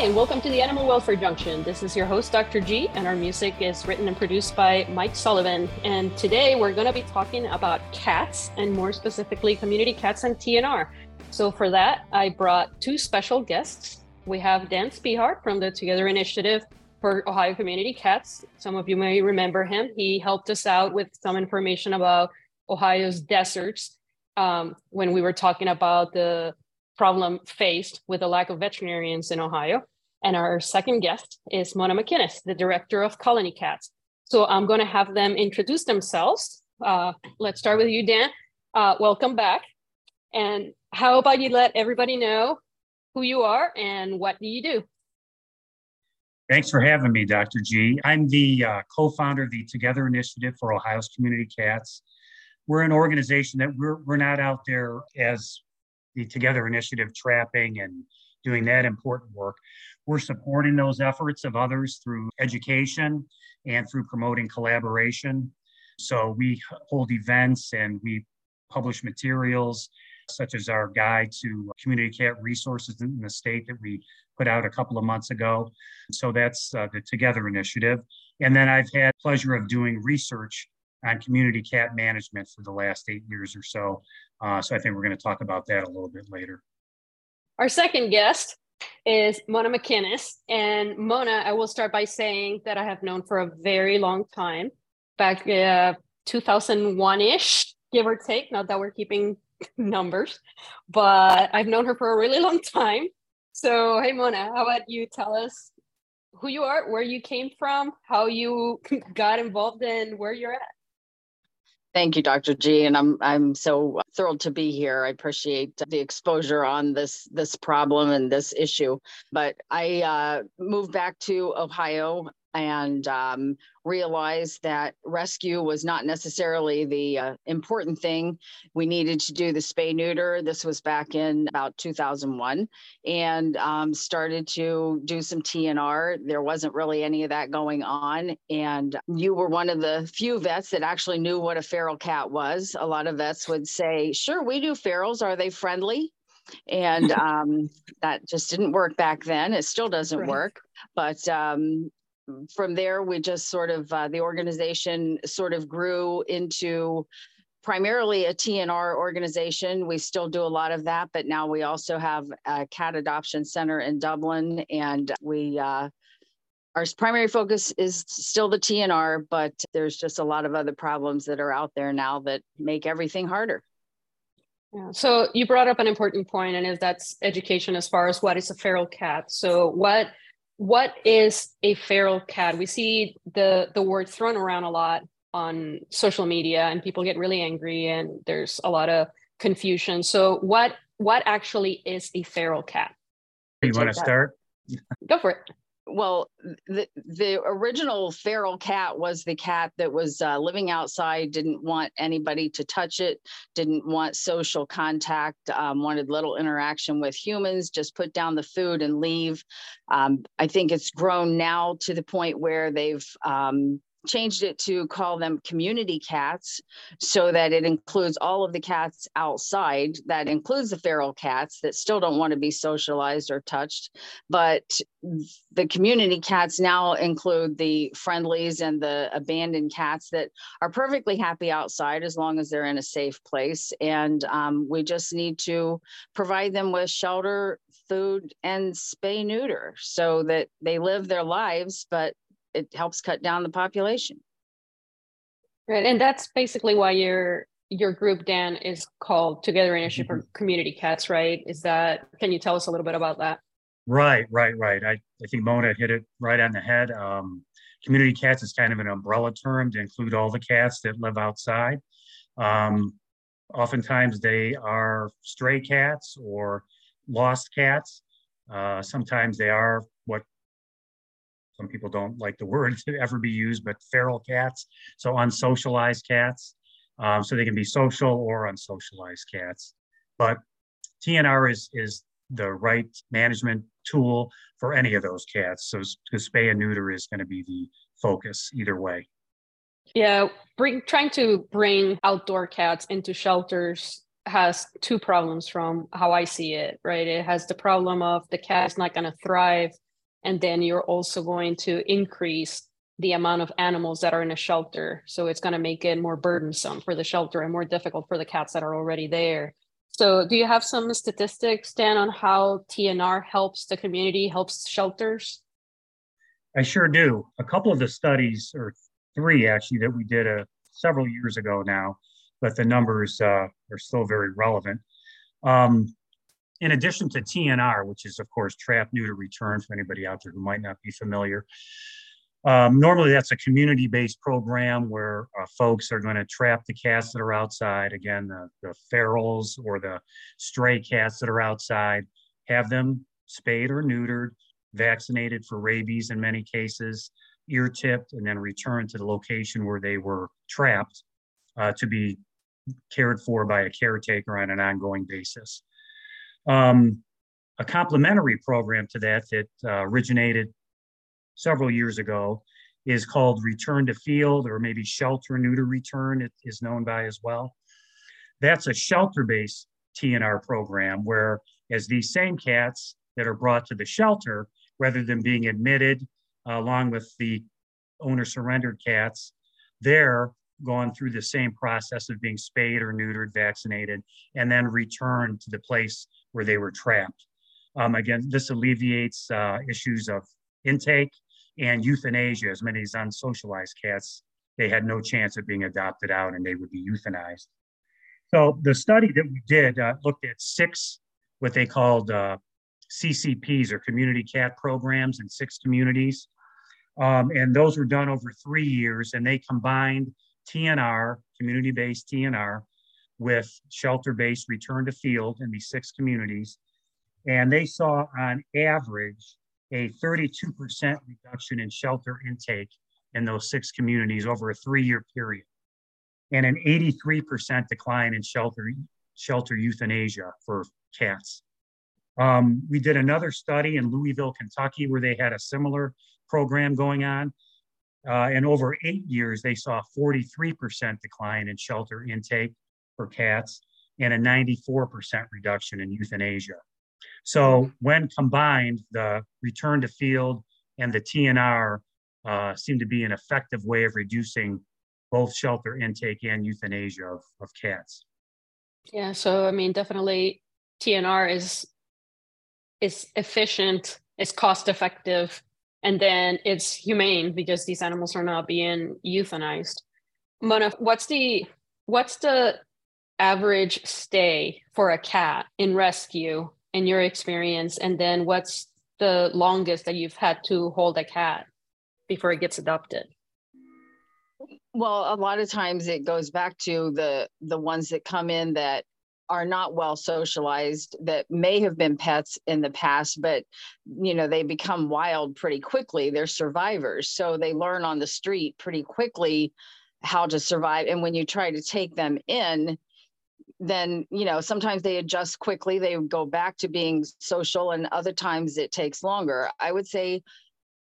And welcome to the Animal Welfare Junction. This is your host, Dr. G, and our music is written and produced by Mike Sullivan. And today we're going to be talking about cats, and more specifically, community cats and TNR. So, for that, I brought two special guests. We have Dan Spehar from the Together Initiative for Ohio Community Cats. Some of you may remember him. He helped us out with some information about Ohio's deserts um, when we were talking about the problem faced with the lack of veterinarians in Ohio. And our second guest is Mona McKinniss, the director of Colony Cats. So I'm going to have them introduce themselves. Uh, let's start with you, Dan. Uh, welcome back. And how about you let everybody know who you are and what do you do? Thanks for having me, Dr. G. I'm the uh, co founder of the Together Initiative for Ohio's Community Cats. We're an organization that we're, we're not out there as the Together Initiative trapping and doing that important work. We're supporting those efforts of others through education and through promoting collaboration. So we hold events and we publish materials such as our guide to community cat resources in the state that we put out a couple of months ago. So that's uh, the Together Initiative. And then I've had pleasure of doing research on community cat management for the last eight years or so. Uh, so I think we're going to talk about that a little bit later. Our second guest is Mona McKinniss. And Mona, I will start by saying that I have known for a very long time, back uh, 2001 ish, give or take. Not that we're keeping numbers, but I've known her for a really long time. So, hey, Mona, how about you tell us who you are, where you came from, how you got involved, and where you're at? Thank you, Dr. G, and I'm I'm so thrilled to be here. I appreciate the exposure on this this problem and this issue. But I uh, moved back to Ohio and um, realized that rescue was not necessarily the uh, important thing. We needed to do the spay neuter. This was back in about 2001, and um, started to do some TNR. There wasn't really any of that going on. And you were one of the few vets that actually knew what a feral cat was. A lot of vets would say, Sure, we do ferals. Are they friendly? and um, that just didn't work back then. It still doesn't right. work. But um, from there, we just sort of, uh, the organization sort of grew into primarily a TNR organization. We still do a lot of that, but now we also have a cat adoption center in Dublin, and we uh, our primary focus is still the TNR, but there's just a lot of other problems that are out there now that make everything harder. Yeah. So you brought up an important point, and is that's education as far as what is a feral cat. So what what is a feral cat? We see the the word thrown around a lot on social media, and people get really angry, and there's a lot of confusion. So, what what actually is a feral cat? You want to start? Go for it well, the the original feral cat was the cat that was uh, living outside, didn't want anybody to touch it, didn't want social contact, um, wanted little interaction with humans, just put down the food and leave. Um, I think it's grown now to the point where they've um, changed it to call them community cats so that it includes all of the cats outside. That includes the feral cats that still don't want to be socialized or touched. But the community cats now include the friendlies and the abandoned cats that are perfectly happy outside as long as they're in a safe place. And um, we just need to provide them with shelter food and spay neuter so that they live their lives but it helps cut down the population. Right, and that's basically why your your group, Dan, is called Together Initiative for mm-hmm. Community Cats, right? Is that? Can you tell us a little bit about that? Right, right, right. I, I think Mona hit it right on the head. Um, community cats is kind of an umbrella term to include all the cats that live outside. Um, oftentimes they are stray cats or lost cats. Uh, sometimes they are what some people don't like the word to ever be used, but feral cats, so unsocialized cats. Um, so they can be social or unsocialized cats. But TNR is is the right management tool for any of those cats. So because spay and neuter is going to be the focus either way. Yeah, bring trying to bring outdoor cats into shelters has two problems from how I see it, right? It has the problem of the cat is not going to thrive. And then you're also going to increase the amount of animals that are in a shelter. So it's going to make it more burdensome for the shelter and more difficult for the cats that are already there. So, do you have some statistics, Dan, on how TNR helps the community, helps shelters? I sure do. A couple of the studies, or three actually, that we did uh, several years ago now, but the numbers uh, are still very relevant. Um, in addition to TNR, which is, of course, trap, neuter, return for anybody out there who might not be familiar, um, normally that's a community based program where uh, folks are going to trap the cats that are outside, again, the, the ferals or the stray cats that are outside, have them spayed or neutered, vaccinated for rabies in many cases, ear tipped, and then returned to the location where they were trapped uh, to be cared for by a caretaker on an ongoing basis. Um, a complementary program to that that uh, originated several years ago is called Return to Field or maybe Shelter Neuter Return, it is known by as well. That's a shelter based TNR program where, as these same cats that are brought to the shelter, rather than being admitted uh, along with the owner surrendered cats, they're gone through the same process of being spayed or neutered, vaccinated, and then returned to the place where they were trapped. Um, again, this alleviates uh, issues of intake and euthanasia, as many as unsocialized cats, they had no chance of being adopted out and they would be euthanized. So the study that we did uh, looked at six, what they called uh, CCPs or community cat programs in six communities. Um, and those were done over three years and they combined TNR, community based TNR, with shelter based return to field in these six communities. And they saw on average a 32% reduction in shelter intake in those six communities over a three year period, and an 83% decline in shelter, shelter euthanasia for cats. Um, we did another study in Louisville, Kentucky, where they had a similar program going on. Uh, and over eight years, they saw a 43% decline in shelter intake for cats and a 94% reduction in euthanasia. So when combined, the return to field and the TNR uh, seem to be an effective way of reducing both shelter intake and euthanasia of, of cats. Yeah, so I mean, definitely TNR is is efficient, it's cost effective, and then it's humane because these animals are not being euthanized. Mona, what's the what's the average stay for a cat in rescue in your experience? And then what's the longest that you've had to hold a cat before it gets adopted? Well a lot of times it goes back to the the ones that come in that are not well socialized that may have been pets in the past but you know they become wild pretty quickly. They're survivors. So they learn on the street pretty quickly how to survive. And when you try to take them in then you know sometimes they adjust quickly they go back to being social and other times it takes longer. I would say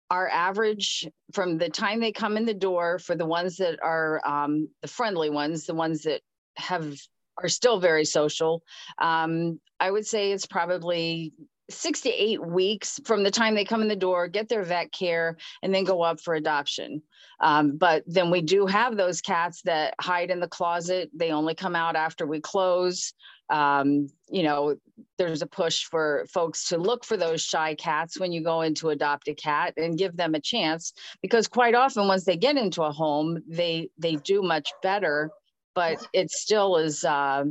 our average from the time they come in the door for the ones that are um, the friendly ones the ones that have are still very social um, i would say it's probably six to eight weeks from the time they come in the door, get their vet care, and then go up for adoption. Um, but then we do have those cats that hide in the closet. They only come out after we close. Um, you know, there's a push for folks to look for those shy cats when you go in to adopt a cat and give them a chance because quite often once they get into a home, they they do much better. But it still is. Uh,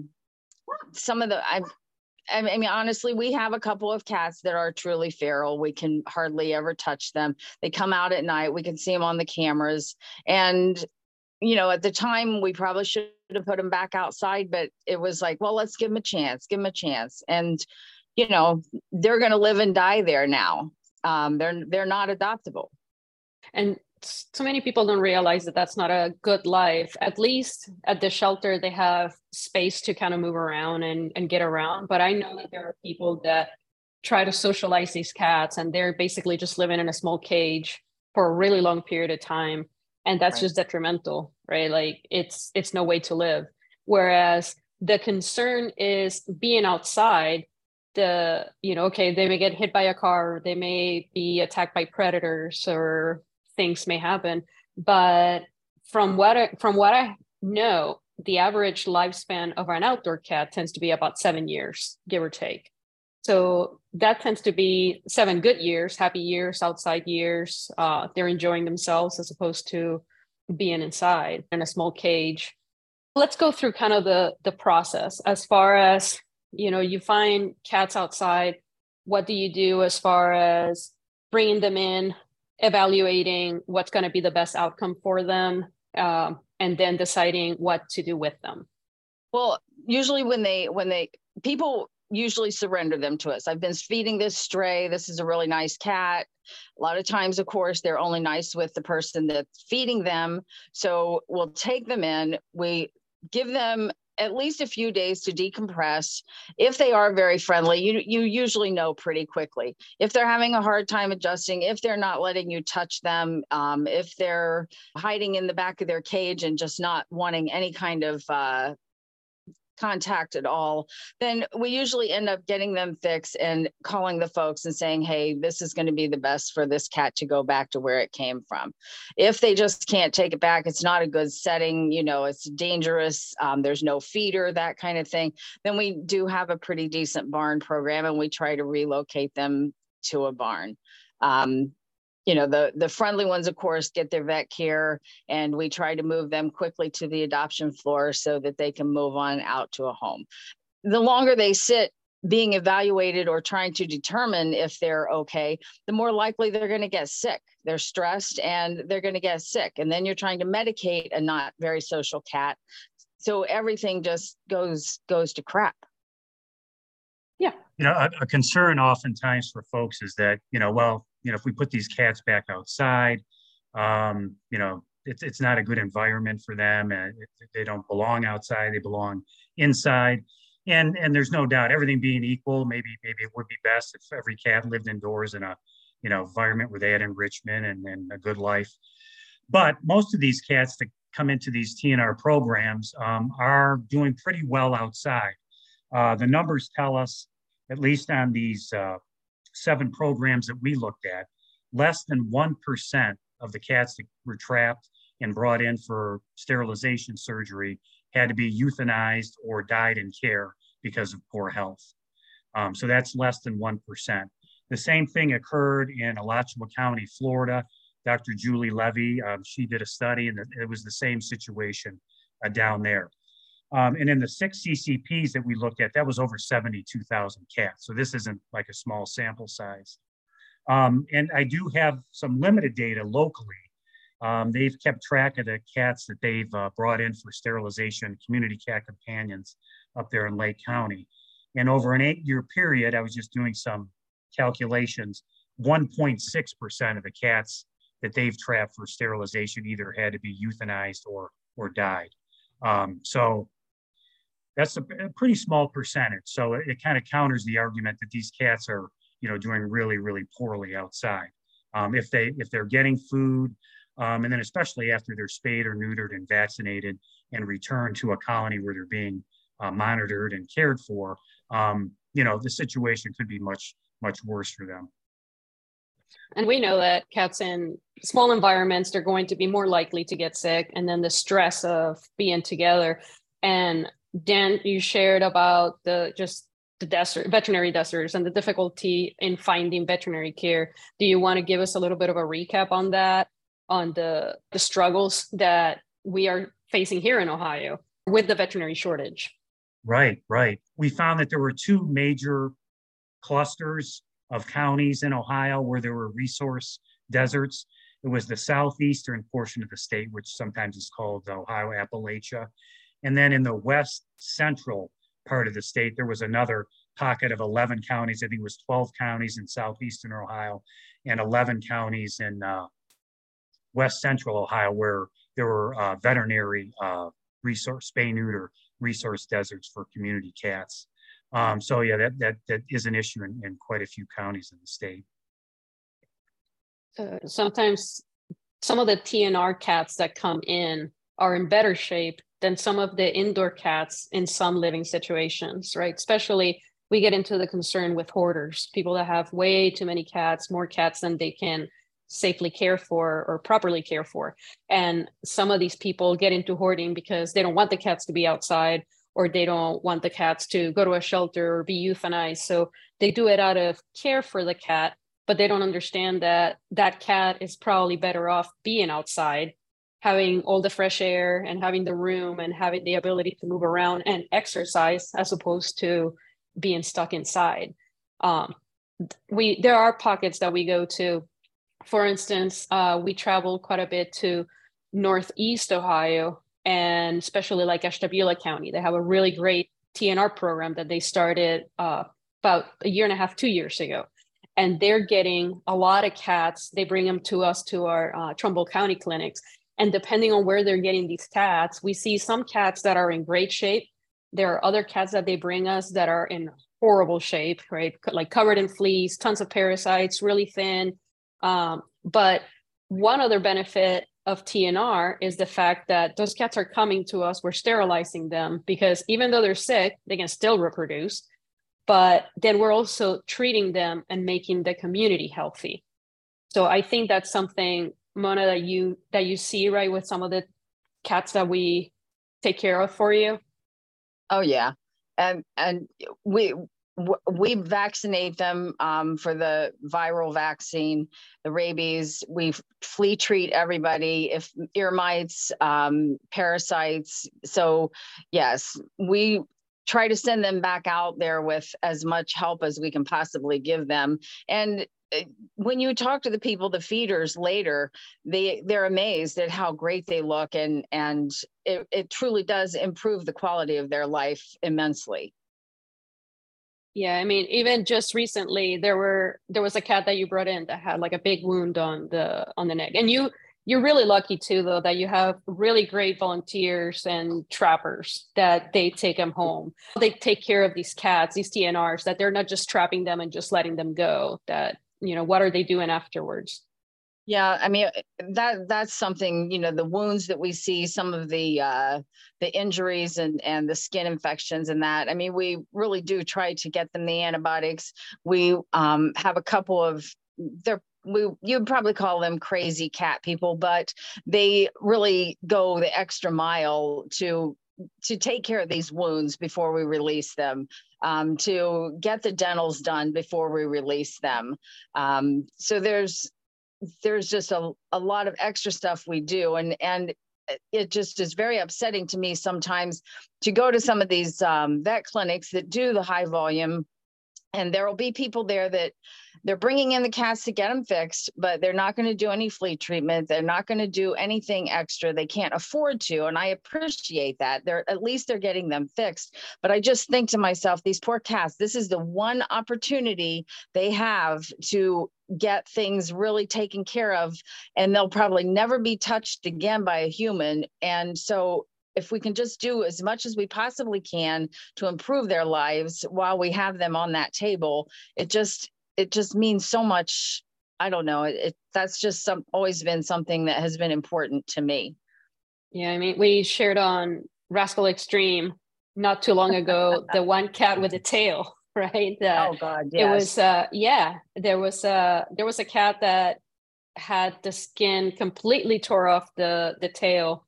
some of the I've I mean, honestly, we have a couple of cats that are truly feral. We can hardly ever touch them. They come out at night. We can see them on the cameras. And, you know, at the time, we probably should have put them back outside, but it was like, well, let's give them a chance, give them a chance. And, you know, they're going to live and die there now. Um, they're they're not adoptable. And so many people don't realize that that's not a good life. At least at the shelter, they have space to kind of move around and, and get around. But I know that there are people that try to socialize these cats and they're basically just living in a small cage for a really long period of time. And that's right. just detrimental, right? Like it's it's no way to live. Whereas the concern is being outside the you know okay they may get hit by a car they may be attacked by predators or things may happen but from what I, from what i know the average lifespan of an outdoor cat tends to be about seven years give or take. So that tends to be seven good years happy years outside years uh, they're enjoying themselves as opposed to being inside in a small cage. Let's go through kind of the the process. As far as you know you find cats outside what do you do as far as bringing them in evaluating what's going to be the best outcome for them um, and then deciding what to do with them. Well usually when they when they people usually surrender them to us. I've been feeding this stray. This is a really nice cat. A lot of times of course they're only nice with the person that's feeding them. So we'll take them in. We give them at least a few days to decompress. If they are very friendly, you you usually know pretty quickly. If they're having a hard time adjusting, if they're not letting you touch them, um, if they're hiding in the back of their cage and just not wanting any kind of uh, contact at all, then we usually end up getting them fixed and calling the folks and saying, hey, this is going to be the best for this cat to go back to where it came from. If they just can't take it back, it's not a good setting, you know, it's dangerous, um, there's no feeder, that kind of thing, then we do have a pretty decent barn program and we try to relocate them to a barn. Um, you know the the friendly ones of course get their vet care and we try to move them quickly to the adoption floor so that they can move on out to a home. The longer they sit being evaluated or trying to determine if they're okay the more likely they're going to get sick. They're stressed and they're going to get sick and then you're trying to medicate a not very social cat. So everything just goes goes to crap. Yeah. You know a, a concern oftentimes for folks is that you know well you know, if we put these cats back outside, um, you know, it's, it's not a good environment for them and they don't belong outside, they belong inside. And, and there's no doubt everything being equal, maybe, maybe it would be best if every cat lived indoors in a, you know, environment where they had enrichment and, and a good life. But most of these cats that come into these TNR programs um, are doing pretty well outside. Uh, the numbers tell us, at least on these uh, seven programs that we looked at, less than 1% of the cats that were trapped and brought in for sterilization surgery had to be euthanized or died in care because of poor health. Um, so that's less than 1%. The same thing occurred in Alachua County, Florida. Dr. Julie Levy, um, she did a study and it was the same situation uh, down there. Um, and in the six CCPs that we looked at, that was over 72,000 cats. So this isn't like a small sample size. Um, and I do have some limited data locally. Um, they've kept track of the cats that they've uh, brought in for sterilization, community cat companions up there in Lake County. And over an eight year period, I was just doing some calculations, 1.6% of the cats that they've trapped for sterilization either had to be euthanized or, or died. Um, so that's a, a pretty small percentage. So it, it kind of counters the argument that these cats are, you know, doing really, really poorly outside. Um, if they if they're getting food, um, and then especially after they're spayed or neutered and vaccinated and returned to a colony where they're being uh, monitored and cared for, um, you know, the situation could be much much worse for them. And we know that cats in small environments, they're going to be more likely to get sick. And then the stress of being together. And Dan, you shared about the just the desert, veterinary deserts and the difficulty in finding veterinary care. Do you want to give us a little bit of a recap on that, on the, the struggles that we are facing here in Ohio with the veterinary shortage? Right, right. We found that there were two major clusters of counties in Ohio where there were resource deserts. It was the southeastern portion of the state, which sometimes is called Ohio Appalachia, and then in the west central part of the state, there was another pocket of 11 counties. I think it was 12 counties in southeastern Ohio and 11 counties in uh, west central Ohio where there were uh, veterinary uh, resource, spay neuter resource deserts for community cats. Um, so yeah, that, that, that is an issue in, in quite a few counties in the state. Sometimes some of the TNR cats that come in are in better shape than some of the indoor cats in some living situations, right? Especially we get into the concern with hoarders, people that have way too many cats, more cats than they can safely care for or properly care for. And some of these people get into hoarding because they don't want the cats to be outside or they don't want the cats to go to a shelter or be euthanized. So they do it out of care for the cat, but they don't understand that that cat is probably better off being outside having all the fresh air and having the room and having the ability to move around and exercise as opposed to being stuck inside. Um, we there are pockets that we go to. For instance uh, we travel quite a bit to northeast ohio and especially like ashtabula county. They have a really great tnr program that they started uh, about a year and a half two years ago. And they're getting a lot of cats. They bring them to us to our uh, trumbull county clinics and depending on where they're getting these cats, we see some cats that are in great shape. There are other cats that they bring us that are in horrible shape, right? Like covered in fleas, tons of parasites, really thin. Um, but one other benefit of TNR is the fact that those cats are coming to us, we're sterilizing them because even though they're sick, they can still reproduce. But then we're also treating them and making the community healthy. So I think that's something Mona that you that you see right with some of the cats that we take care of for you? Oh yeah, and and we we vaccinate them um, for the viral vaccine, the rabies. We flea treat everybody if ear mites, um, parasites. So yes, we try to send them back out there with as much help as we can possibly give them. And Eh, when you talk to the people the feeders later they they're amazed at how great they look and and it, it truly does improve the quality of their life immensely. Yeah i mean even just recently there were there was a cat that you brought in that had like a big wound on the on the neck. And you you're really lucky too though that you have really great volunteers and trappers that they take them home. They take care of these cats these tnrs that they're not just trapping them and just letting them go that you know what are they doing afterwards? Yeah i mean that that's something you know the wounds that we see some of the uh the injuries and and the skin infections and that i mean we really do try to get them the antibiotics. We um have a couple of they're we you'd probably call them crazy cat people but they really go the extra mile to to take care of these wounds before we release them um, to get the dentals done before we release them. Um, so there's there's just a, a lot of extra stuff we do and and it just is very upsetting to me sometimes to go to some of these um, vet clinics that do the high volume and there will be people there that they're bringing in the cats to get them fixed, but they're not going to do any flea treatment. They're not going to do anything extra. They can't afford to. And I appreciate that. They're at least they're getting them fixed. But I just think to myself, these poor cats, this is the one opportunity they have to get things really taken care of and they'll probably never be touched again by a human and so if we can just do as much as we possibly can to improve their lives while we have them on that table it just it just means so much i don't know it, it that's just some always been something that has been important to me yeah i mean we shared on rascal extreme not too long ago the one cat with the tail right oh god yes. it was uh yeah there was a there was a cat that had the skin completely tore off the the tail.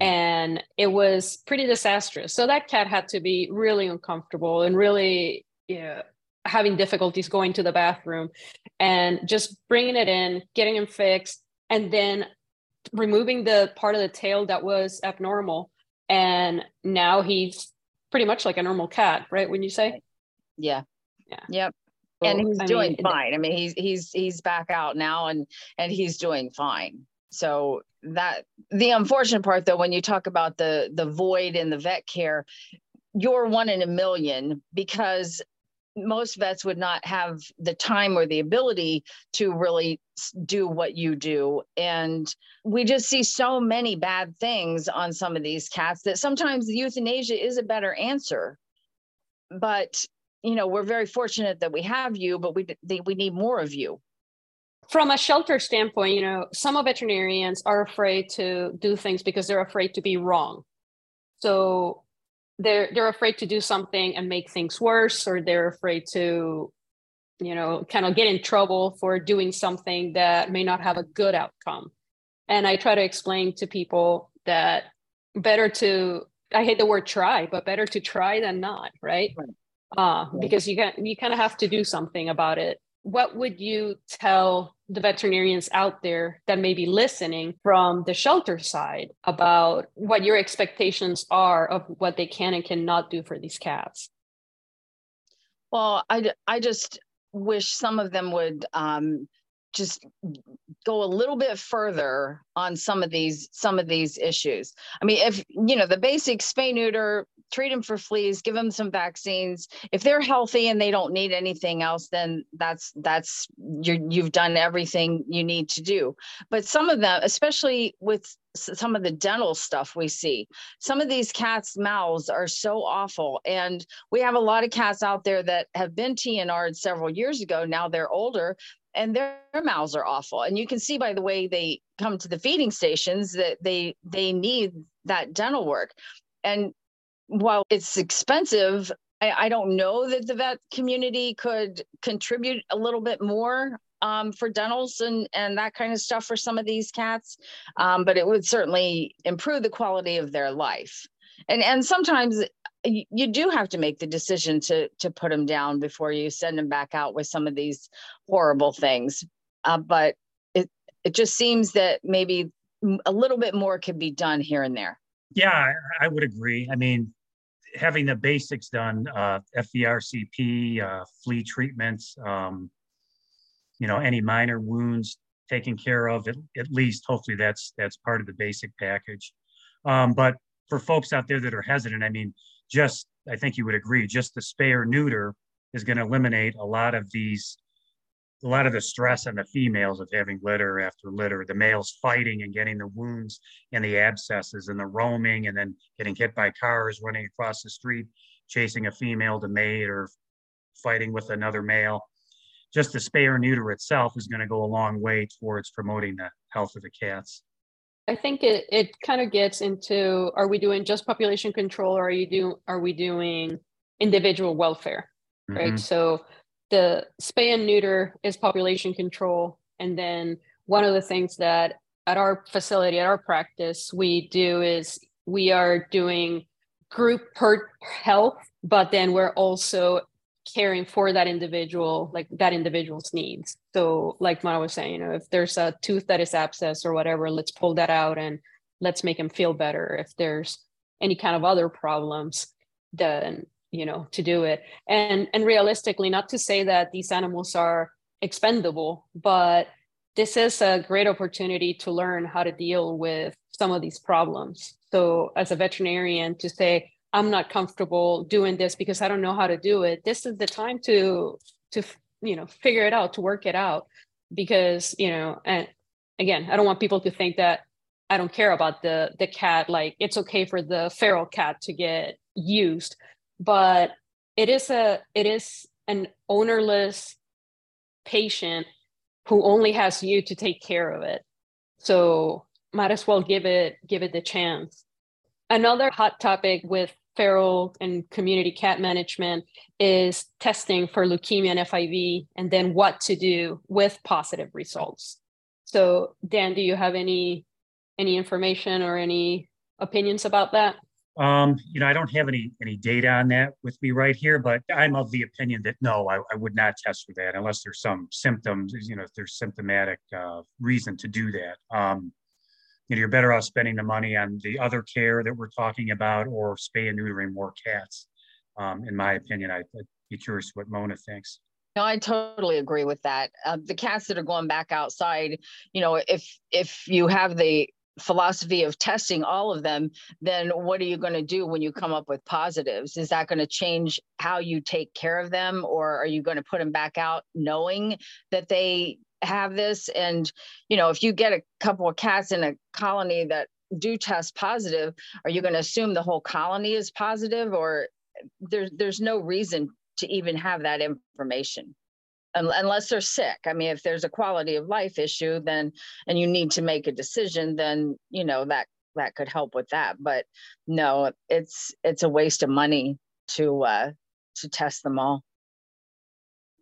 Mm-hmm. and it was pretty disastrous so that cat had to be really uncomfortable and really yeah, having difficulties going to the bathroom and just bringing it in, getting him fixed, and then removing the part of the tail that was abnormal. And now he's pretty much like a normal cat, right? When you say? Yeah. Yeah. Yep. and he's I doing mean, fine. I mean, he's he's he's back out now and and he's doing fine. So that the unfortunate part though, when you talk about the the void in the vet care, you're one in a million because most vets would not have the time or the ability to really do what you do. And we just see so many bad things on some of these cats that sometimes euthanasia is a better answer. But, you know, we're very fortunate that we have you, but we, we need more of you. From a shelter standpoint, you know, some veterinarians are afraid to do things because they're afraid to be wrong. So they're they're afraid to do something and make things worse, or they're afraid to, you know, kind of get in trouble for doing something that may not have a good outcome. And I try to explain to people that better to I hate the word try, but better to try than not, right? right. Uh, because you can you kind of have to do something about it. What would you tell the veterinarians out there that may be listening from the shelter side about what your expectations are of what they can and cannot do for these cats? Well, I, I just wish some of them would um, just go a little bit further on some of these some of these issues. I mean, if you know the basic spay neuter, treat them for fleas, give them some vaccines. If they're healthy and they don't need anything else, then that's that's you you've done everything you need to do. But some of them, especially with some of the dental stuff we see. Some of these cats' mouths are so awful. And we have a lot of cats out there that have been TNR'd several years ago. Now they're older and their, their mouths are awful and you can see by the way they come to the feeding stations that they they need that dental work and while it's expensive I, I don't know that the vet community could contribute a little bit more um, for dentals and and that kind of stuff for some of these cats um, but it would certainly improve the quality of their life and and sometimes you do have to make the decision to to put them down before you send them back out with some of these horrible things. Uh, but it it just seems that maybe a little bit more could be done here and there. Yeah, I, would agree. I mean, having the basics done, uh, FVRCP, uh, flea treatments, um, you know, any minor wounds taken care of, at, at least hopefully that's that's part of the basic package. Um, but for folks out there that are hesitant, I mean, just I think you would agree, just the spay or neuter is going to eliminate a lot of these, a lot of the stress on the females of having litter after litter, the males fighting and getting the wounds and the abscesses and the roaming and then getting hit by cars running across the street, chasing a female to mate or fighting with another male. Just the spay or neuter itself is going to go a long way towards promoting the health of the cats. I think it, it kind of gets into are we doing just population control or are you do are we doing individual welfare? Mm-hmm. Right. So the spay and neuter is population control. And then one of the things that at our facility, at our practice, we do is we are doing group herd health, but then we're also caring for that individual, like that individual's needs. So, like Mara was saying, you know, if there's a tooth that is abscess or whatever, let's pull that out and let's make him feel better. If there's any kind of other problems, then you know to do it. And and realistically, not to say that these animals are expendable, but this is a great opportunity to learn how to deal with some of these problems. So, as a veterinarian, to say, I'm not comfortable doing this because I don't know how to do it. This is the time to to you know figure it out, to work it out because, you know, and again, I don't want people to think that I don't care about the the cat like it's okay for the feral cat to get used, but it is a it is an ownerless patient who only has you to take care of it. So might as well give it give it the chance. Another hot topic with feral and community cat management is testing for leukemia and FIV, and then what to do with positive results. So, Dan, do you have any any information or any opinions about that? Um, you know, I don't have any any data on that with me right here, but I'm of the opinion that no, I, I would not test for that unless there's some symptoms. You know, if there's symptomatic uh, reason to do that. Um, you know, you're better off spending the money on the other care that we're talking about or spay and neutering more cats. Um, in my opinion, I, would be curious what Mona thinks. No, I totally agree with that. Uh, the cats that are going back outside, you know, if if you have the philosophy of testing all of them, then what are you going to do when you come up with positives? Is that going to change how you take care of them, or are you going to put them back out knowing that they have this and you know if you get a couple of cats in a colony that do test positive are you going to assume the whole colony is positive or there's there's no reason to even have that information unless they're sick. I mean, if there's a quality of life issue, then and you need to make a decision, then you know that that could help with that. But no, it's it's a waste of money to uh, to test them all.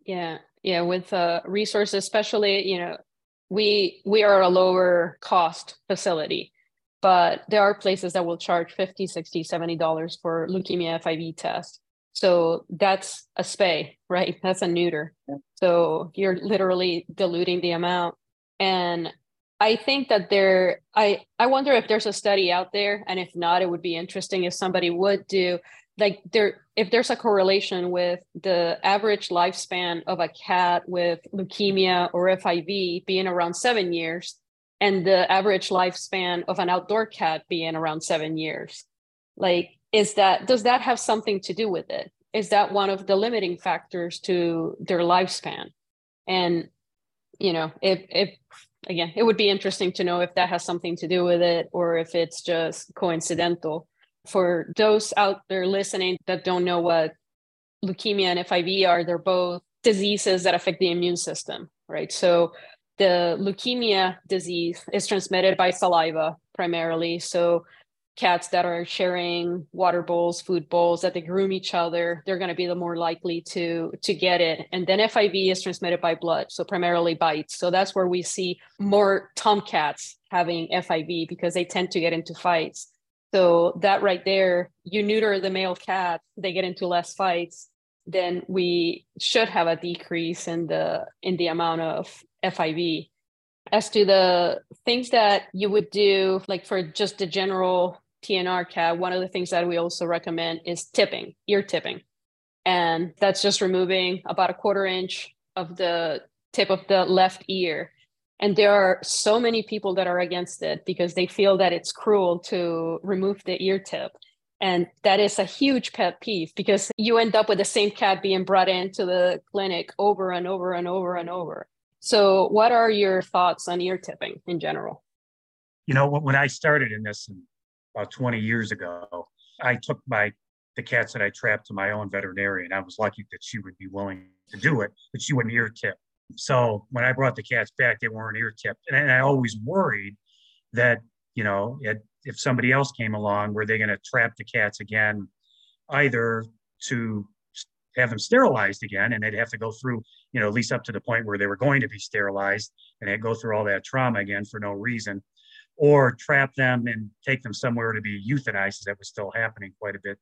Yeah, yeah, with uh, resources, especially you know, we we are a lower cost facility, but there are places that will charge 50 60 70 dollars for leukemia fiv test so that's a spay right? That's a neuter. So you're literally diluting the amount. And i think that there i i wonder if there's a study out there and if not it would be interesting if somebody would do like there if there's a correlation with the average lifespan of a cat with leukemia or fiv being around seven years and the average lifespan of an outdoor cat being around seven years. Like is that does that have something to do with it? Is that one of the limiting factors to their lifespan? And you know if if again it would be interesting to know if that has something to do with it or if it's just coincidental. For those out there listening that don't know what leukemia and fiv are they're both diseases that affect the immune system right? So the leukemia disease is transmitted by saliva primarily. So cats that are sharing water bowls, food bowls, that they groom each other, they're going to be the more likely to to get it. And then FIV is transmitted by blood, so primarily bites. So that's where we see more tomcats having FIV because they tend to get into fights. So that right there, you neuter the male cat, they get into less fights. Then we should have a decrease in the in the amount of FIV. As to the things that you would do, like for just the general TNR cat, one of the things that we also recommend is tipping, ear tipping. And that's just removing about a quarter inch of the tip of the left ear. And there are so many people that are against it because they feel that it's cruel to remove the ear tip. And that is a huge pet peeve because you end up with the same cat being brought into the clinic over and over and over and over. So, what are your thoughts on ear tipping in general? You know, when I started in this about 20 years ago, I took my the cats that I trapped to my own veterinarian. I was lucky that she would be willing to do it, but she wouldn't ear tip. So when I brought the cats back, they weren't ear tipped, and I always worried that you know it, if somebody else came along, were they going to trap the cats again, either to have them sterilized again and they'd have to go through you know at least up to the point where they were going to be sterilized and they'd go through all that trauma again for no reason or trap them and take them somewhere to be euthanized that was still happening quite a bit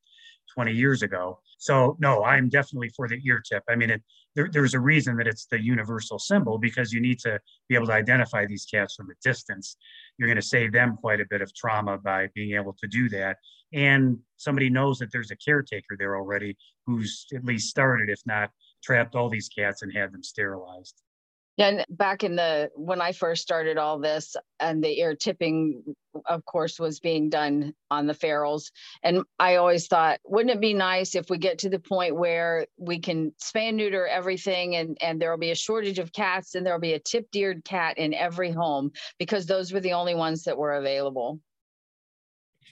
20 years ago. So no i'm definitely for the ear tip. I mean it, there, there's a reason that it's the universal symbol because you need to be able to identify these cats from a distance. You're going to save them quite a bit of trauma by being able to do that and somebody knows that there's a caretaker there already who's at least started, if not trapped all these cats and had them sterilized. And back in the when I first started all this, and the ear tipping, of course, was being done on the ferals. And I always thought, wouldn't it be nice if we get to the point where we can spay neuter everything, and and there will be a shortage of cats, and there will be a tipped-eared cat in every home because those were the only ones that were available.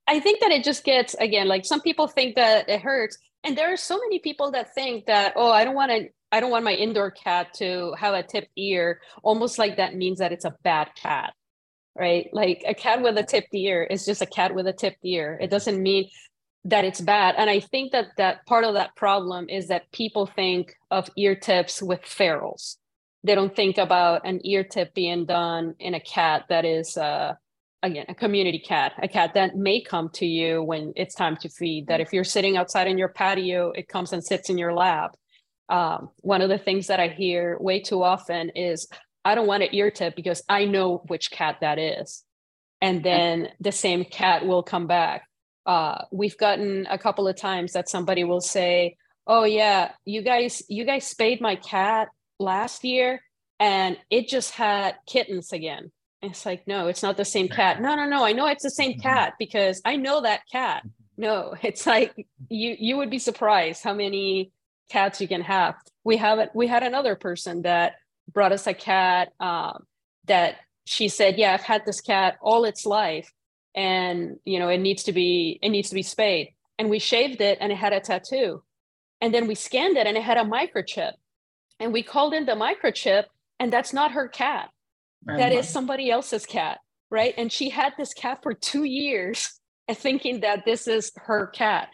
I think that it just gets again like some people think that it hurts, and there are so many people that think that oh I don't want to I don't want my indoor cat to have a tipped ear, almost like that means that it's a bad cat, right? Like a cat with a tipped ear is just a cat with a tipped ear. It doesn't mean that it's bad. And I think that that part of that problem is that people think of ear tips with ferals. They don't think about an ear tip being done in a cat that is uh, again a community cat a cat that may come to you when it's time to feed that if you're sitting outside in your patio it comes and sits in your lap. Um, one of the things that i hear way too often is i don't want an ear tip because i know which cat that is. And then the same cat will come back. Uh, we've gotten a couple of times that somebody will say oh yeah you guys you guys spayed my cat last year and it just had kittens again it's like, no, it's not the same cat. No, no, no. I know it's the same cat because I know that cat. No, it's like you you would be surprised how many cats you can have. We have it. We had another person that brought us a cat um, that she said, yeah, I've had this cat all its life, and you know it needs to be it needs to be spayed. And we shaved it, and it had a tattoo. And then we scanned it, and it had a microchip. and we called in the microchip, and that's not her cat. That is somebody else's cat, right? And she had this cat for two years thinking that this is her cat.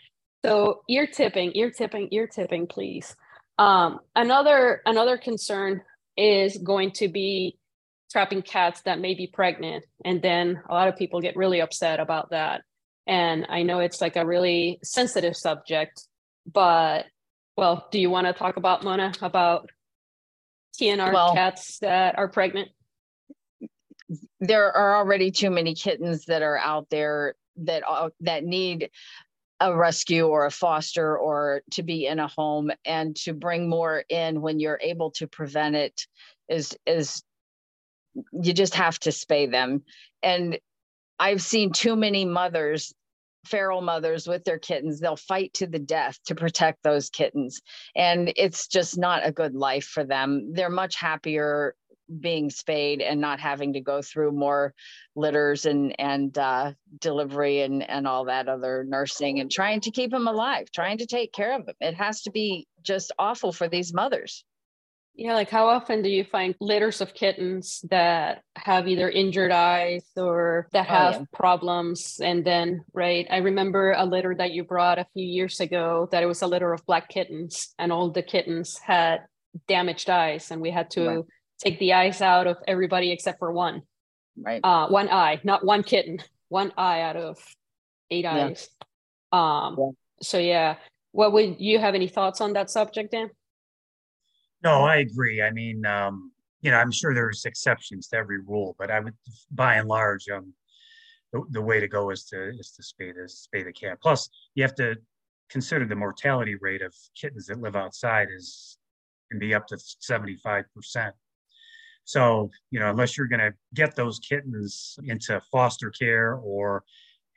So ear tipping, ear tipping, ear tipping, please. Um, another another concern is going to be trapping cats that may be pregnant, and then a lot of people get really upset about that. And I know it's like a really sensitive subject, but well, do you want to talk about Mona about TNR well, cats that are pregnant? There are already too many kittens that are out there that that need a rescue or a foster or to be in a home. And to bring more in when you're able to prevent it is is you just have to spay them. And i've seen too many mothers feral mothers with their kittens they'll fight to the death to protect those kittens. And it's just not a good life for them. They're much happier being spayed and not having to go through more litters and and uh, delivery and and all that other nursing and trying to keep them alive trying to take care of them it has to be just awful for these mothers yeah, like how often do you find litters of kittens that have either injured eyes or that have oh, yeah. problems? And then, right, I remember a litter that you brought a few years ago that it was a litter of black kittens, and all the kittens had damaged eyes, and we had to right. Take the eyes out of everybody except for one. Right. Uh, one eye, not one kitten, one eye out of eight yeah. eyes. Um, yeah. So, yeah. What would you have any thoughts on that subject, Dan? No, I agree. I mean, um, you know, I'm sure there's exceptions to every rule, but I would, by and large, um, the, the way to go is to is to spay the spay the cat. Plus, you have to consider the mortality rate of kittens that live outside is can be up to 75 percent. So, you know, unless you're going to get those kittens into foster care or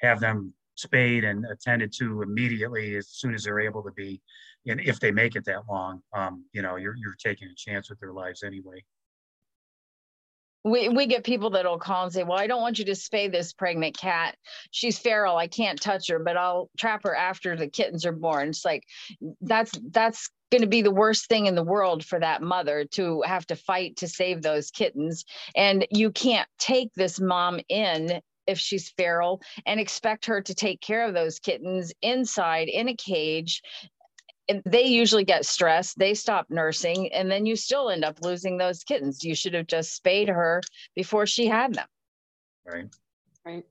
have them spayed and attended to immediately as soon as they're able to be, and if they make it that long, um, you know, you're you're taking a chance with their lives anyway. We we get people that'll call and say, "Well, I don't want you to spay this pregnant cat. She's feral. I can't touch her, but I'll trap her after the kittens are born." It's like that's that's going to be the worst thing in the world for that mother to have to fight to save those kittens. And you can't take this mom in if she's feral and expect her to take care of those kittens inside in a cage. They usually get stressed they stop nursing and then you still end up losing those kittens. You should have just spayed her before she had them. Right. Right.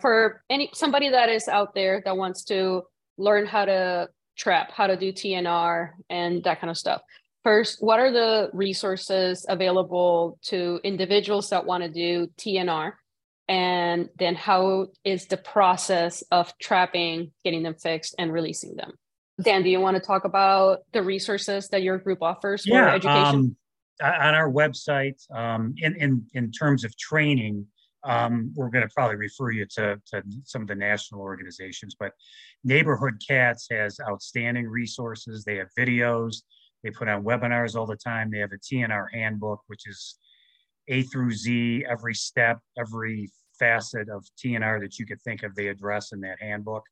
For any somebody that is out there that wants to learn how to trap how to do tnr and that kind of stuff. First what are the resources available to individuals that want to do tnr and then how is the process of trapping getting them fixed and releasing them? Dan do you want to talk about the resources that your group offers yeah, for education? um, on our website um, in, in, in terms of training um, we're going to probably refer you to, to some of the national organizations but neighborhood cats has outstanding resources they have videos they put on webinars all the time they have a tnr handbook which is a through Z, every step, every facet of TNR that you could think of, they address in that handbook.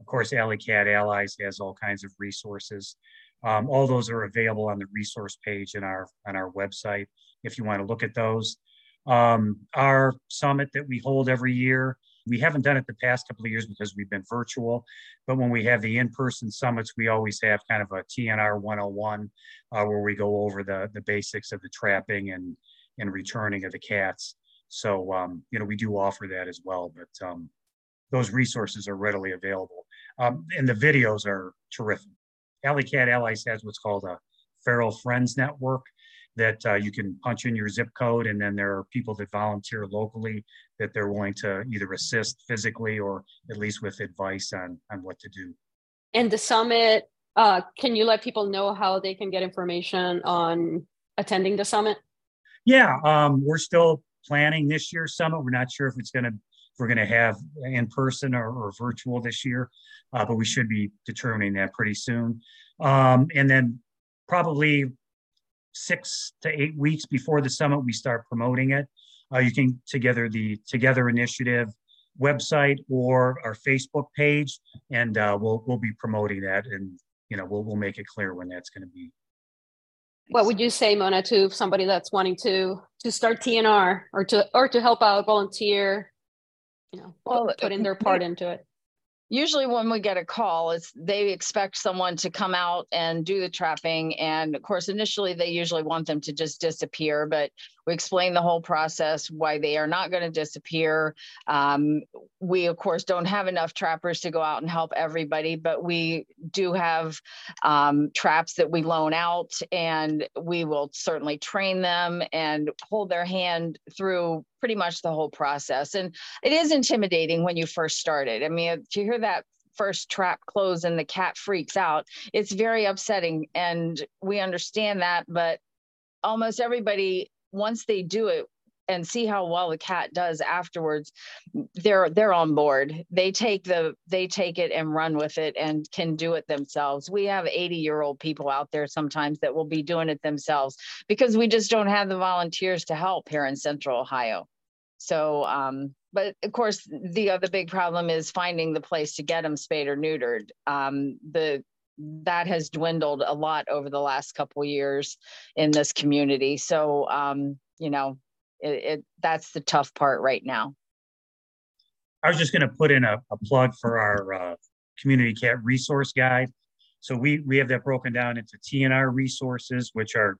Of course, Alley Cat Allies has all kinds of resources. Um, all those are available on the resource page in our on our website if you want to look at those. Um, our summit that we hold every year, we haven't done it the past couple of years because we've been virtual, but when we have the in-person summits, we always have kind of a TNR 101 uh, where we go over the the basics of the trapping and and returning of the cats. So, um, you know, we do offer that as well, but um, those resources are readily available. Um, and the videos are terrific. Alley Cat Allies has what's called a Feral Friends Network that uh, you can punch in your zip code, and then there are people that volunteer locally that they're willing to either assist physically or at least with advice on, on what to do. And the summit, uh, can you let people know how they can get information on attending the summit? Yeah, um, we're still planning this year's summit. We're not sure if it's going to we're going to have in person or, or virtual this year, uh, but we should be determining that pretty soon. Um, and then probably six to eight weeks before the summit, we start promoting it. Uh, you can together the Together Initiative website or our Facebook page, and uh, we'll we'll be promoting that, and you know we'll we'll make it clear when that's going to be. What would you say, Mona, to somebody that's wanting to to start TNR or to or to help out, volunteer, you know, well, put, put in their part into it? Usually when we get a call it's they expect someone to come out and do the trapping and of course initially they usually want them to just disappear but we explain the whole process why they are not going to disappear um, we of course don't have enough trappers to go out and help everybody but we do have um, traps that we loan out and we will certainly train them and hold their hand through pretty much the whole process. And it is intimidating when you first started. I mean, to hear that first trap close and the cat freaks out, it's very upsetting. And we understand that, but almost everybody, once they do it, and see how well the cat does afterwards they're they're on board. They take the they take it and run with it and can do it themselves. We have 80 year old people out there sometimes that will be doing it themselves because we just don't have the volunteers to help here in central ohio. So, um, but of course, the other big problem is finding the place to get them spayed or neutered. Um, the that has dwindled a lot over the last couple years in this community. So, um, you know, it, it, that's the tough part right now. I was just going to put in a, a, plug for our uh, community cat resource guide. So we we have that broken down into TNR resources, which are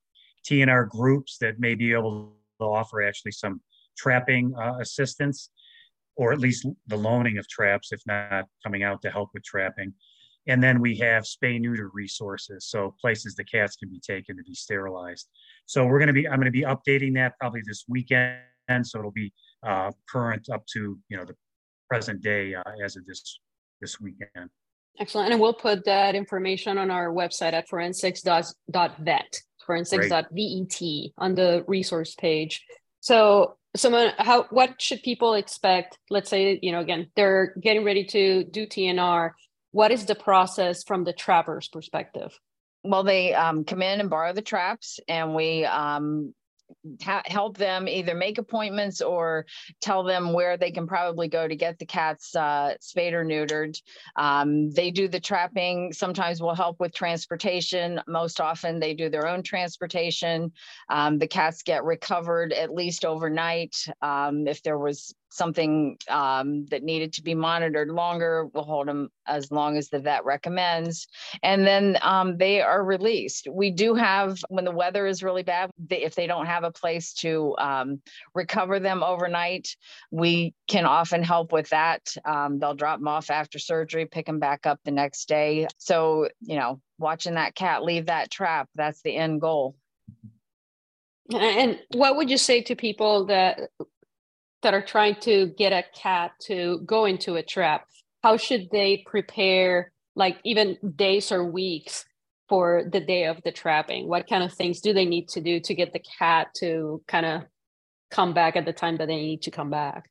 TNR groups that may be able to offer actually some trapping uh, assistance, or at least the loaning of traps, if not coming out to help with trapping. And then we have spay neuter resources, so places the cats can be taken to be sterilized. So we're going to be, I'm going to be updating that probably this weekend, so it'll be uh, current up to you know the present day uh, as of this this weekend. Excellent, and we'll put that information on our website at forensics.vet, forensics.vet on the resource page. So someone how what should people expect let's say you know again they're getting ready to do tnr what is the process from the trapper's perspective well they um, come in and borrow the traps and we um, help them either make appointments or tell them where they can probably go to get the cats uh, spayed or neutered. Um, they do the trapping. Sometimes we'll help with transportation. Most often they do their own transportation. Um, the cats get recovered at least overnight. Um, if there was something um, that needed to be monitored longer, we'll hold them as long as the vet recommends. And then um, they are released. We do have, when the weather is really bad, they, if they don't have a place to um, recover them overnight, we can often help with that. Um, they'll drop them off after surgery, pick them back up the next day. So, you know, watching that cat leave that trap, that's the end goal. And what would you say to people that that are trying to get a cat to go into a trap how should they prepare like even days or weeks for the day of the trapping what kind of things do they need to do to get the cat to kind of come back at the time that they need to come back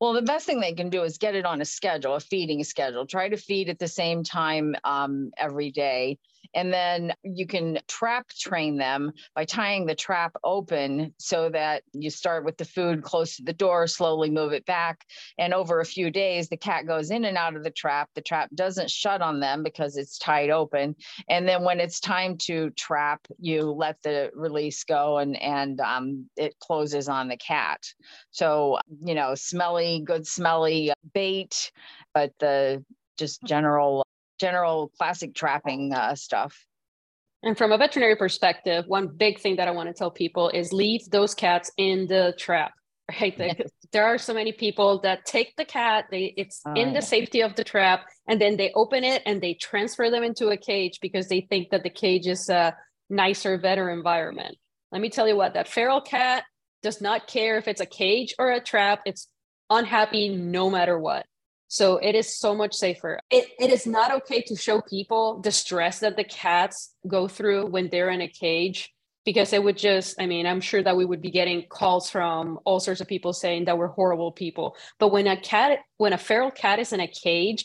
well, the best thing they can do is get it on a schedule, a feeding schedule. Try to feed at the same time um, every day. And then you can trap train them by tying the trap open so that you start with the food close to the door, slowly move it back. And over a few days, the cat goes in and out of the trap. The trap doesn't shut on them because it's tied open. And then when it's time to trap, you let the release go and, and um, it closes on the cat. So, you know, smelly, good smelly bait, but the just general general classic trapping uh, stuff. And from a veterinary perspective, one big thing that I want to tell people is leave those cats in the trap. Right, there are so many people that take the cat, they it's uh, in the safety of the trap, and then they open it and they transfer them into a cage because they think that the cage is a nicer, better environment. Let me tell you what, that feral cat does not care if it's a cage or a trap. It's unhappy no matter what. So it is so much safer. It, it is not okay to show people the stress that the cats go through when they're in a cage because it would just, I mean, I'm sure that we would be getting calls from all sorts of people saying that we're horrible people. But when a cat, when a feral cat is in a cage,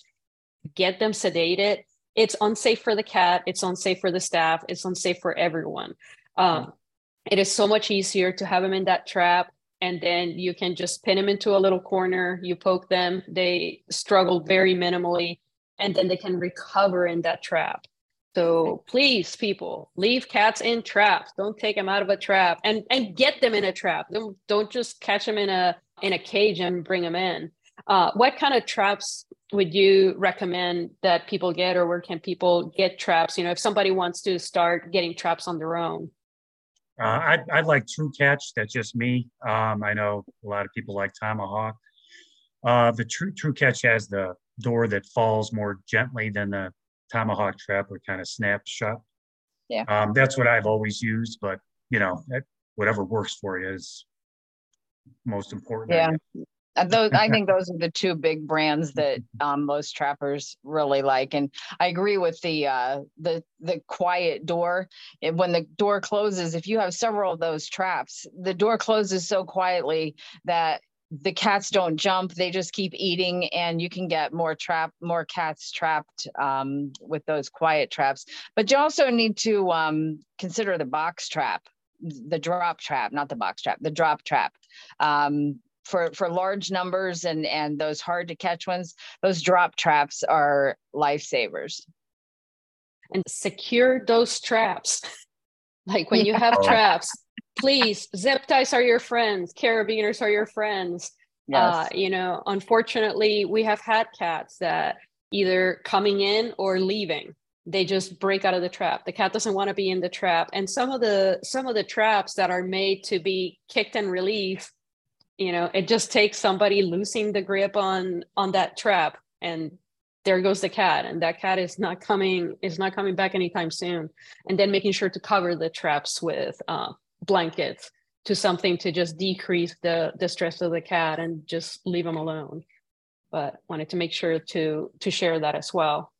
get them sedated. It's unsafe for the cat. It's unsafe for the staff. It's unsafe for everyone. Um, it is so much easier to have them in that trap and then you can just pin them into a little corner you poke them they struggle very minimally and then they can recover in that trap So please, people, leave cats in traps. Don't take them out of a trap and and get them in a trap. Don't don't just catch them in a in a cage and bring them in. Uh, what kind of traps would you recommend that people get, or where can people get traps? You know, if somebody wants to start getting traps on their own. Uh, I, I like True Catch. That's just me. Um, I know a lot of people like Tomahawk. Uh, the True True Catch has the door that falls more gently than the Tomahawk trap, or kind of snaps shut. Yeah. Um, that's what I've always used, but you know, whatever works for you is most important. Yeah. Uh, those I think those are the two big brands that um, most trappers really like, and I agree with the uh, the the quiet door. when the door closes, if you have several of those traps, the door closes so quietly that the cats don't jump; they just keep eating, and you can get more trap more cats trapped um, with those quiet traps. But you also need to um, consider the box trap the drop trap, not the box trap, the drop trap. Um, for for large numbers and and those hard to catch ones those drop traps are lifesavers. And secure those traps. Like when you have oh. traps please zip ties are your friends carabiners are your friends. Yes. Uh, you know unfortunately we have had cats that either coming in or leaving. They just break out of the trap. The cat doesn't want to be in the trap. And some of the some of the traps that are made to be kicked and released you know it just takes somebody losing the grip on on that trap and there goes the cat and that cat is not coming is not coming back anytime soon. And then making sure to cover the traps with uh, blankets to something to just decrease the the stress of the cat and just leave them alone. But wanted to make sure to to share that as well.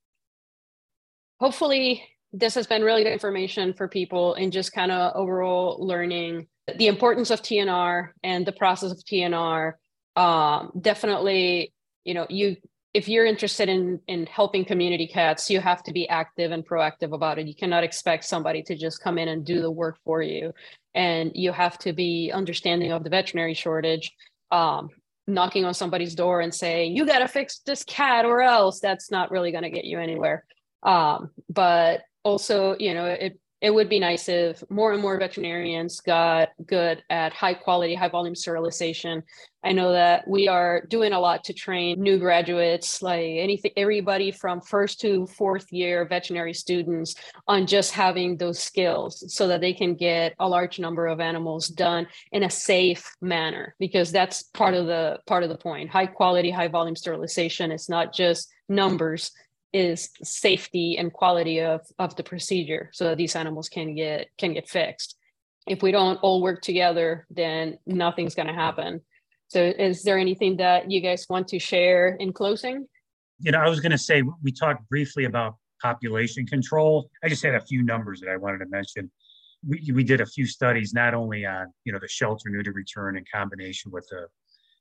Hopefully this has been really good information for people in just kind of overall learning the importance of TNR and the process of TNR. Um, definitely, you know, you if you're interested in in helping community cats, you have to be active and proactive about it. You cannot expect somebody to just come in and do the work for you, and you have to be understanding of the veterinary shortage. Um, knocking on somebody's door and saying you got to fix this cat or else that's not really going to get you anywhere um, but also you know it it would be nice if more and more veterinarians got good at high quality, high volume sterilization. I know that we are doing a lot to train new graduates, like anything, everybody from first to fourth year veterinary students on just having those skills so that they can get a large number of animals done in a safe manner, because that's part of the part of the point. High quality, high volume sterilization is not just numbers is safety and quality of of the procedure so that these animals can get can get fixed. If we don't all work together then nothing's going to happen. So is there anything that you guys want to share in closing? You know i was going to say we talked briefly about population control. I just had a few numbers that i wanted to mention. We, we did a few studies not only on you know the shelter neuter return in combination with the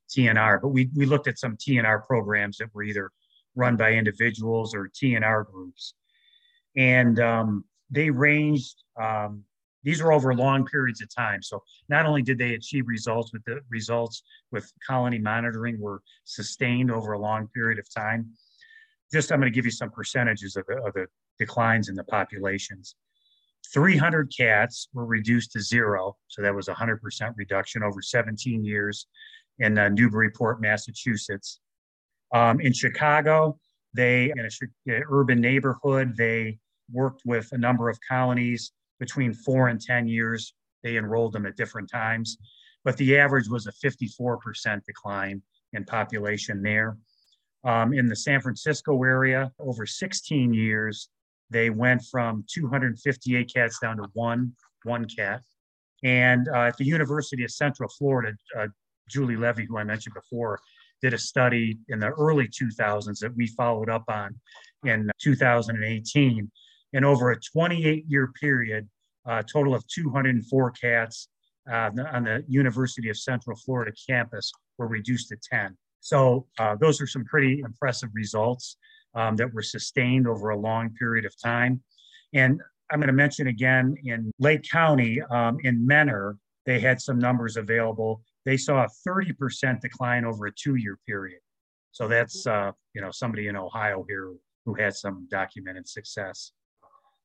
tnr but we, we looked at some tnr programs that were either run by individuals or TNR groups. And um, they ranged, um, these were over long periods of time. So not only did they achieve results, but the results with colony monitoring were sustained over a long period of time. Just I'm going to give you some percentages of the, of the declines in the populations. 300 cats were reduced to zero. So that was 100% reduction over 17 years in uh, Newburyport, Massachusetts. Um, in Chicago, they, in an urban neighborhood, they worked with a number of colonies between four and 10 years. They enrolled them at different times, but the average was a 54% decline in population there. Um, in the San Francisco area, over 16 years, they went from 258 cats down to one, one cat. And uh, at the University of Central Florida, uh, Julie Levy, who I mentioned before, did a study in the early 2000s that we followed up on in 2018. And over a 28 year period, a total of 204 cats uh, on the University of Central Florida campus were reduced to 10. So uh, those are some pretty impressive results um, that were sustained over a long period of time. And I'm going to mention again in Lake County, um, in Mentor, they had some numbers available they saw a 30% decline over a two year period. So that's, uh, you know, somebody in Ohio here who had some documented success.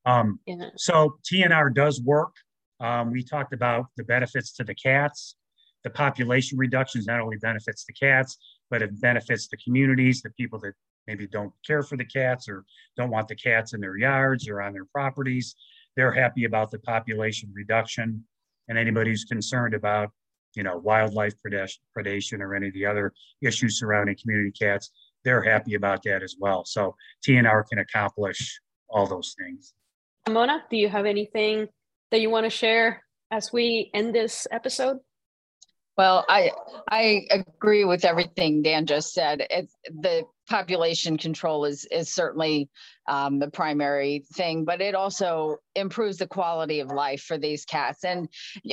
Um, yeah. So TNR does work. Um, we talked about the benefits to the cats. The population reductions not only benefits the cats, but it benefits the communities, the people that maybe don't care for the cats or don't want the cats in their yards or on their properties. They're happy about the population reduction. And anybody who's concerned about, you know, wildlife predation or any of the other issues surrounding community cats, they're happy about that as well. So TNR can accomplish all those things. Mona, do you have anything that you want to share as we end this episode? Well, I I agree with everything Dan just said. The population control is is certainly um, the primary thing, but it also improves the quality of life for these cats. And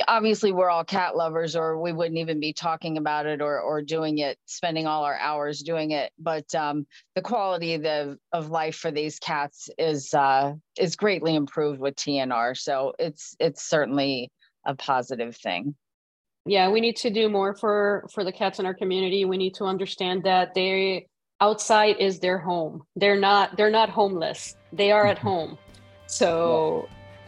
obviously, we're all cat lovers, or we wouldn't even be talking about it or or doing it, spending all our hours doing it. But um, the quality of the of life for these cats is uh, is greatly improved with TNR. So it's it's certainly a positive thing yeah we need to do more for for the cats in our community. We need to understand that they outside is their home. They're not they're not homeless. They are at mm-hmm. home. So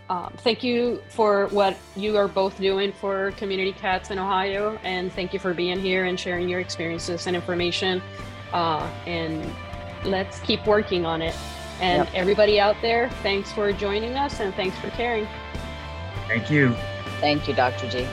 um, thank you for what you are both doing for community cats in ohio and thank you for being here and sharing your experiences and information uh, and let's keep working on it. And yep. everybody out there thanks for joining us and thanks for caring. Thank you. Thank you dr g